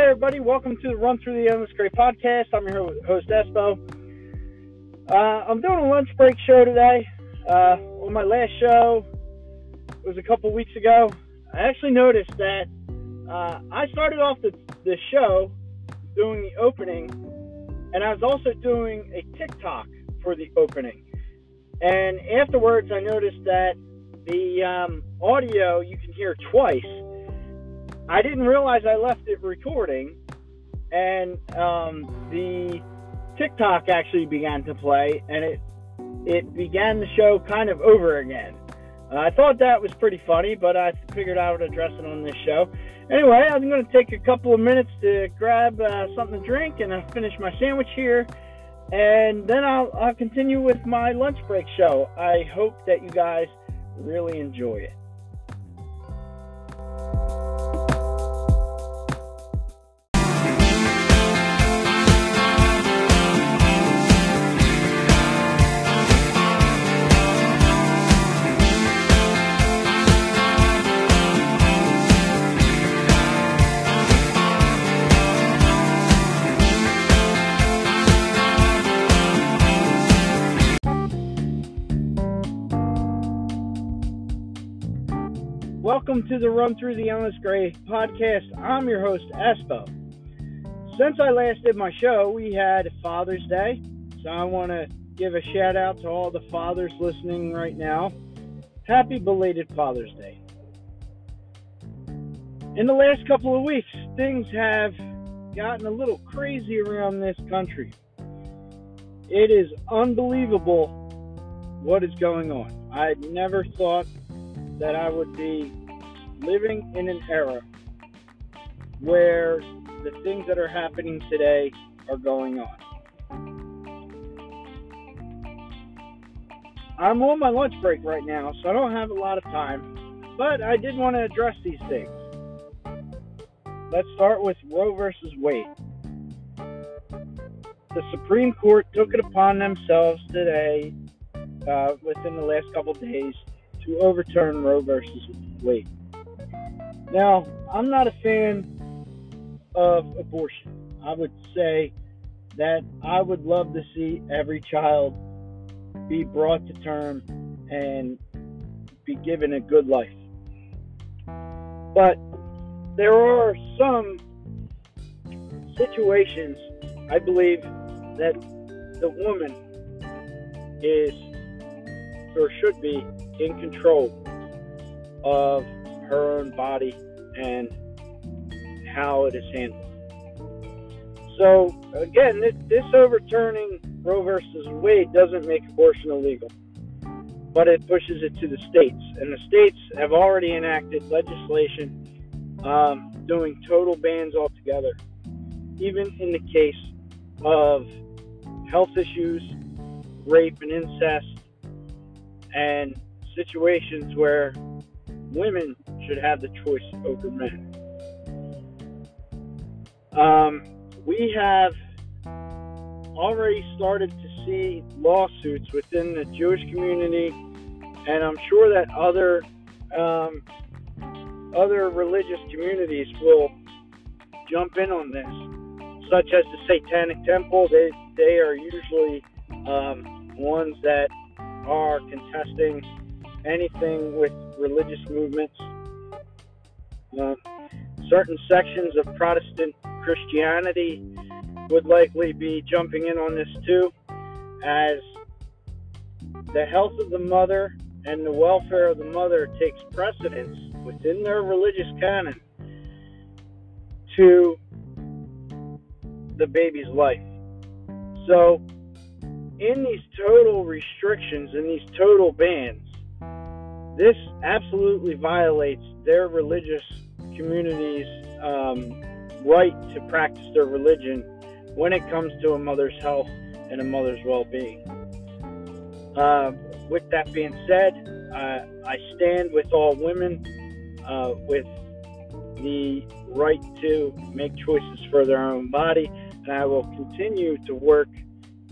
everybody. Welcome to the Run Through the Gray podcast. I'm your host, Espo. Uh, I'm doing a lunch break show today. Uh, on my last show it was a couple weeks ago. I actually noticed that uh, I started off the, the show doing the opening, and I was also doing a TikTok for the opening. And afterwards, I noticed that the um, audio you can hear twice I didn't realize I left it recording, and um, the TikTok actually began to play, and it it began the show kind of over again. Uh, I thought that was pretty funny, but I figured I would address it on this show. Anyway, I'm going to take a couple of minutes to grab uh, something to drink, and I'll finish my sandwich here, and then I'll, I'll continue with my lunch break show. I hope that you guys really enjoy it. Welcome to the Run Through the Endless Gray podcast. I'm your host, Espo. Since I last did my show, we had Father's Day, so I want to give a shout out to all the fathers listening right now. Happy belated Father's Day. In the last couple of weeks, things have gotten a little crazy around this country. It is unbelievable what is going on. I never thought that I would be living in an era where the things that are happening today are going on. I'm on my lunch break right now, so I don't have a lot of time, but I did want to address these things. Let's start with Roe versus Wade. The Supreme Court took it upon themselves today, uh, within the last couple days, to overturn Roe versus Wade. Now, I'm not a fan of abortion. I would say that I would love to see every child be brought to term and be given a good life. But there are some situations I believe that the woman is or should be in control of her own body and how it is handled. So, again, this, this overturning Roe versus Wade doesn't make abortion illegal, but it pushes it to the states. And the states have already enacted legislation um, doing total bans altogether, even in the case of health issues, rape and incest, and situations where women should have the choice over men. Um, we have already started to see lawsuits within the Jewish community, and I'm sure that other um, other religious communities will jump in on this, such as the Satanic Temple. They they are usually um, ones that are contesting anything with religious movements. Uh, certain sections of Protestant Christianity would likely be jumping in on this too, as the health of the mother and the welfare of the mother takes precedence within their religious canon to the baby's life. So, in these total restrictions and these total bans, this absolutely violates their religious community's um, right to practice their religion when it comes to a mother's health and a mother's well-being. Uh, with that being said, uh, I stand with all women uh, with the right to make choices for their own body, and I will continue to work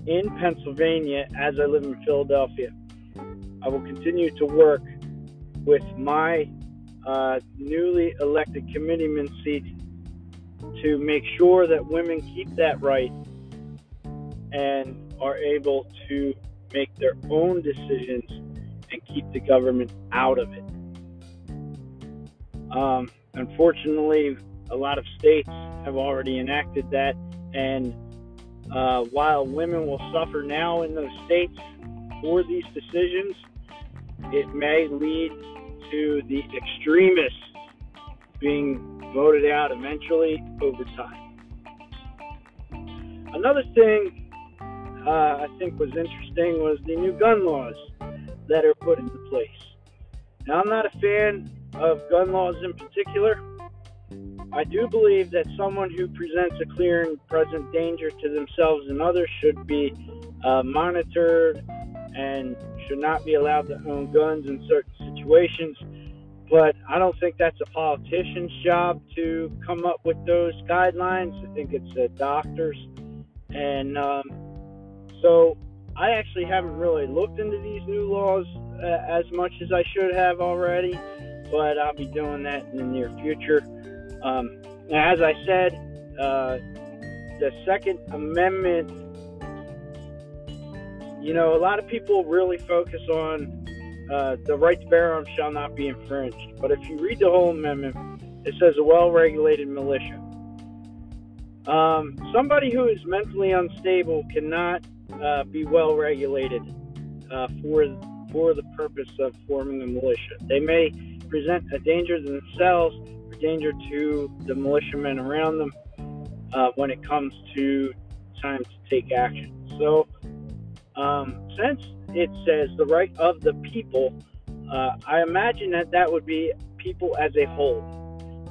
in Pennsylvania as I live in Philadelphia. I will continue to work with my uh, newly elected committeeman seat to make sure that women keep that right and are able to make their own decisions and keep the government out of it. Um, unfortunately, a lot of states have already enacted that, and uh, while women will suffer now in those states for these decisions, it may lead to the extremists being voted out eventually over time. Another thing uh, I think was interesting was the new gun laws that are put into place. Now, I'm not a fan of gun laws in particular. I do believe that someone who presents a clear and present danger to themselves and others should be uh, monitored and should not be allowed to own guns in certain situations. But I don't think that's a politician's job to come up with those guidelines. I think it's a doctor's. And um, so I actually haven't really looked into these new laws uh, as much as I should have already, but I'll be doing that in the near future. Um, as I said, uh, the Second Amendment, you know, a lot of people really focus on uh, the right to bear arms shall not be infringed. But if you read the whole amendment, it says a well regulated militia. Um, somebody who is mentally unstable cannot uh, be well regulated uh, for for the purpose of forming a militia. They may present a danger to themselves or danger to the militiamen around them uh, when it comes to time to take action. So, um, since it says the right of the people, uh, I imagine that that would be people as a whole,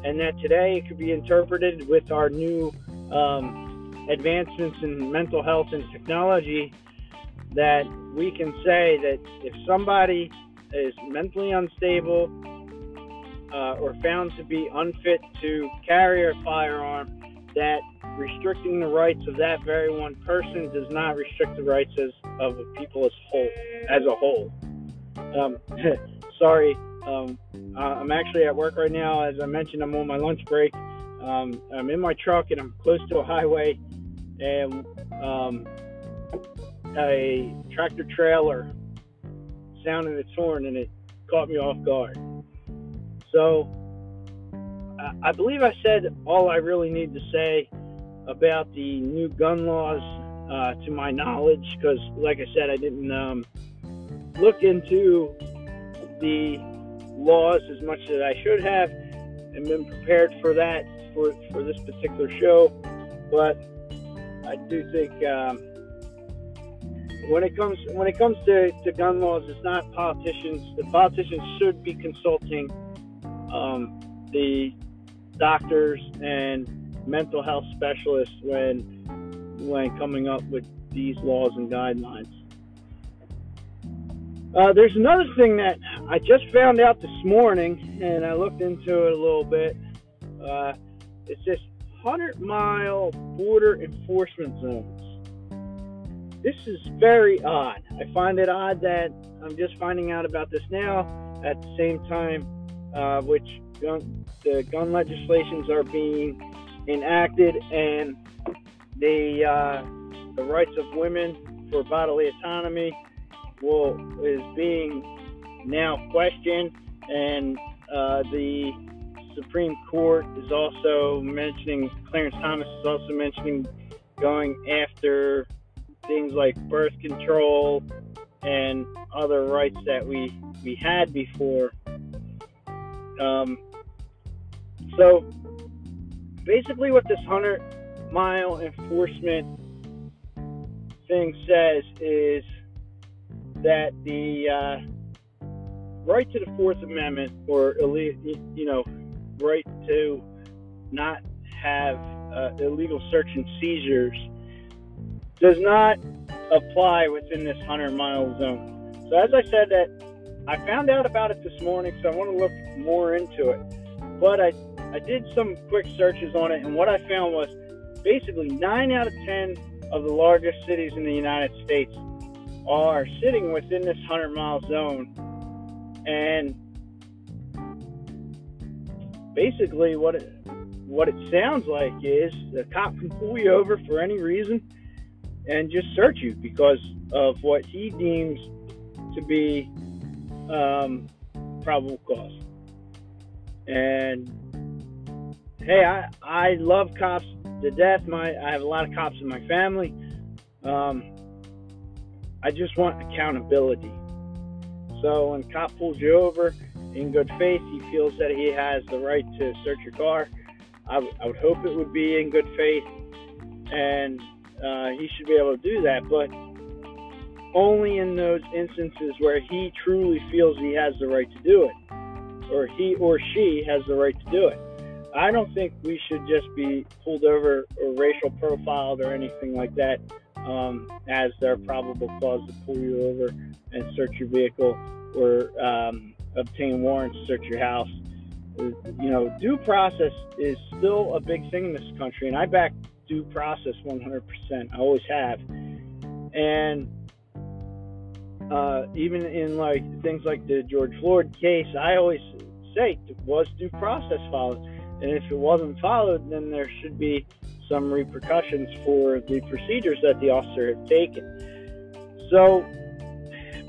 and that today it could be interpreted with our new um, advancements in mental health and technology that we can say that if somebody is mentally unstable uh, or found to be unfit to carry a firearm, that restricting the rights of that very one person does not restrict the rights as, of the people as whole as a whole. Um, sorry, um, I'm actually at work right now. As I mentioned, I'm on my lunch break. Um, I'm in my truck and I'm close to a highway and um, a tractor trailer sounded its horn, and it caught me off guard. So I believe I said all I really need to say about the new gun laws uh, to my knowledge, because, like I said, I didn't um, look into the laws as much as I should have and been prepared for that for, for this particular show. But I do think um, when it comes when it comes to, to gun laws, it's not politicians. The politicians should be consulting um, the doctors and mental health specialists when when coming up with these laws and guidelines. Uh, there's another thing that I just found out this morning, and I looked into it a little bit. Uh, it's this 100 mile border enforcement zones. This is very odd. I find it odd that I'm just finding out about this now at the same time uh, which gun, the gun legislations are being enacted and the uh, the rights of women for bodily autonomy will is being now questioned and uh, the Supreme Court is also mentioning, Clarence Thomas is also mentioning going after things like birth control and other rights that we, we had before. Um, so basically, what this 100 mile enforcement thing says is that the uh, right to the Fourth Amendment, or you know, right to not have uh, illegal search and seizures does not apply within this 100 mile zone. So, as I said, that I found out about it this morning, so I want to look more into it. But I, I did some quick searches on it, and what I found was basically 9 out of 10 of the largest cities in the United States are sitting within this 100 mile zone. And basically what it, what it sounds like is the cop can pull you over for any reason and just search you because of what he deems to be um, probable cause. And hey, I I love cops to death. My I have a lot of cops in my family. Um, I just want accountability. So when cop pulls you over in good faith, he feels that he has the right to search your car. I, w- I would hope it would be in good faith, and uh, he should be able to do that. But only in those instances where he truly feels he has the right to do it, or he or she has the right to do it. I don't think we should just be pulled over or racial profiled or anything like that um, as their probable cause to pull you over and search your vehicle or um, obtain warrants to search your house. You know, due process is still a big thing in this country, and I back due process 100%. I always have. And uh, even in like things like the George Floyd case, I always say it was due process followed, and if it wasn't followed, then there should be some repercussions for the procedures that the officer had taken. So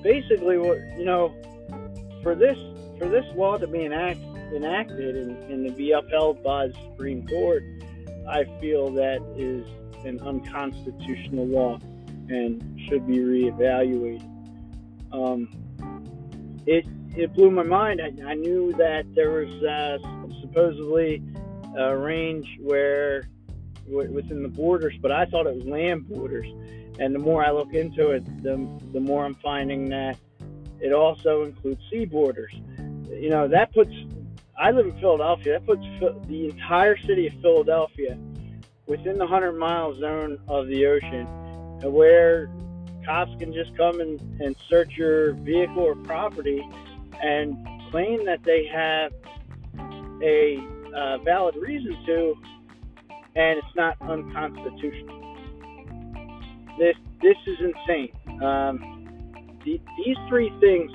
basically, what you know, for this for this law to be enact, enacted and, and to be upheld by the Supreme Court, I feel that is an unconstitutional law and should be reevaluated. Um, it it blew my mind. I, I knew that there was uh, supposedly a range where within the borders, but I thought it was land borders. And the more I look into it, the the more I'm finding that it also includes sea borders. You know, that puts. I live in Philadelphia. That puts the entire city of Philadelphia within the 100 mile zone of the ocean, where cops can just come and, and search your vehicle or property and claim that they have a uh, valid reason to, and it's not unconstitutional. This this is insane. Um, the, these three things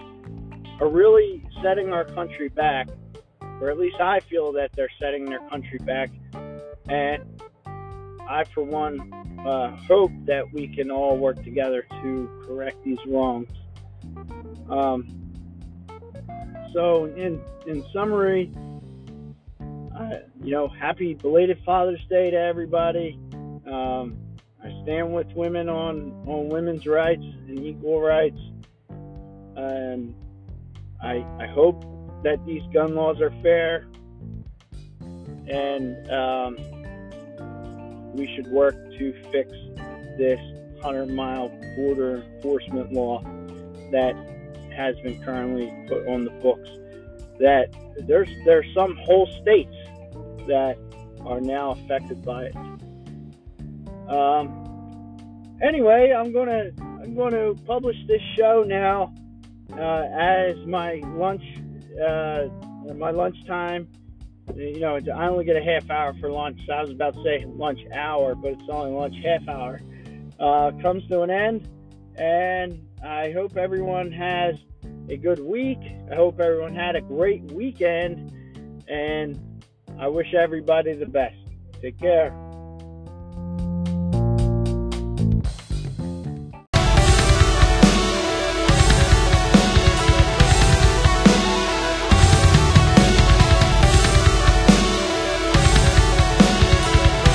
are really setting our country back, or at least I feel that they're setting their country back. And I, for one, uh, hope that we can all work together to correct these wrongs. Um, so, in in summary, you know, happy belated Father's Day to everybody. Um, I stand with women on on women's rights and equal rights, and I I hope that these gun laws are fair, and um, we should work to fix this 100 mile border enforcement law that has been currently put on the books. That there's there's some whole states that are now affected by it. Um, anyway, I'm gonna I'm to publish this show now uh, as my lunch uh, my lunchtime. You know, I only get a half hour for lunch. So I was about to say lunch hour, but it's only lunch half hour. Uh, comes to an end, and I hope everyone has a good week. I hope everyone had a great weekend, and I wish everybody the best. Take care.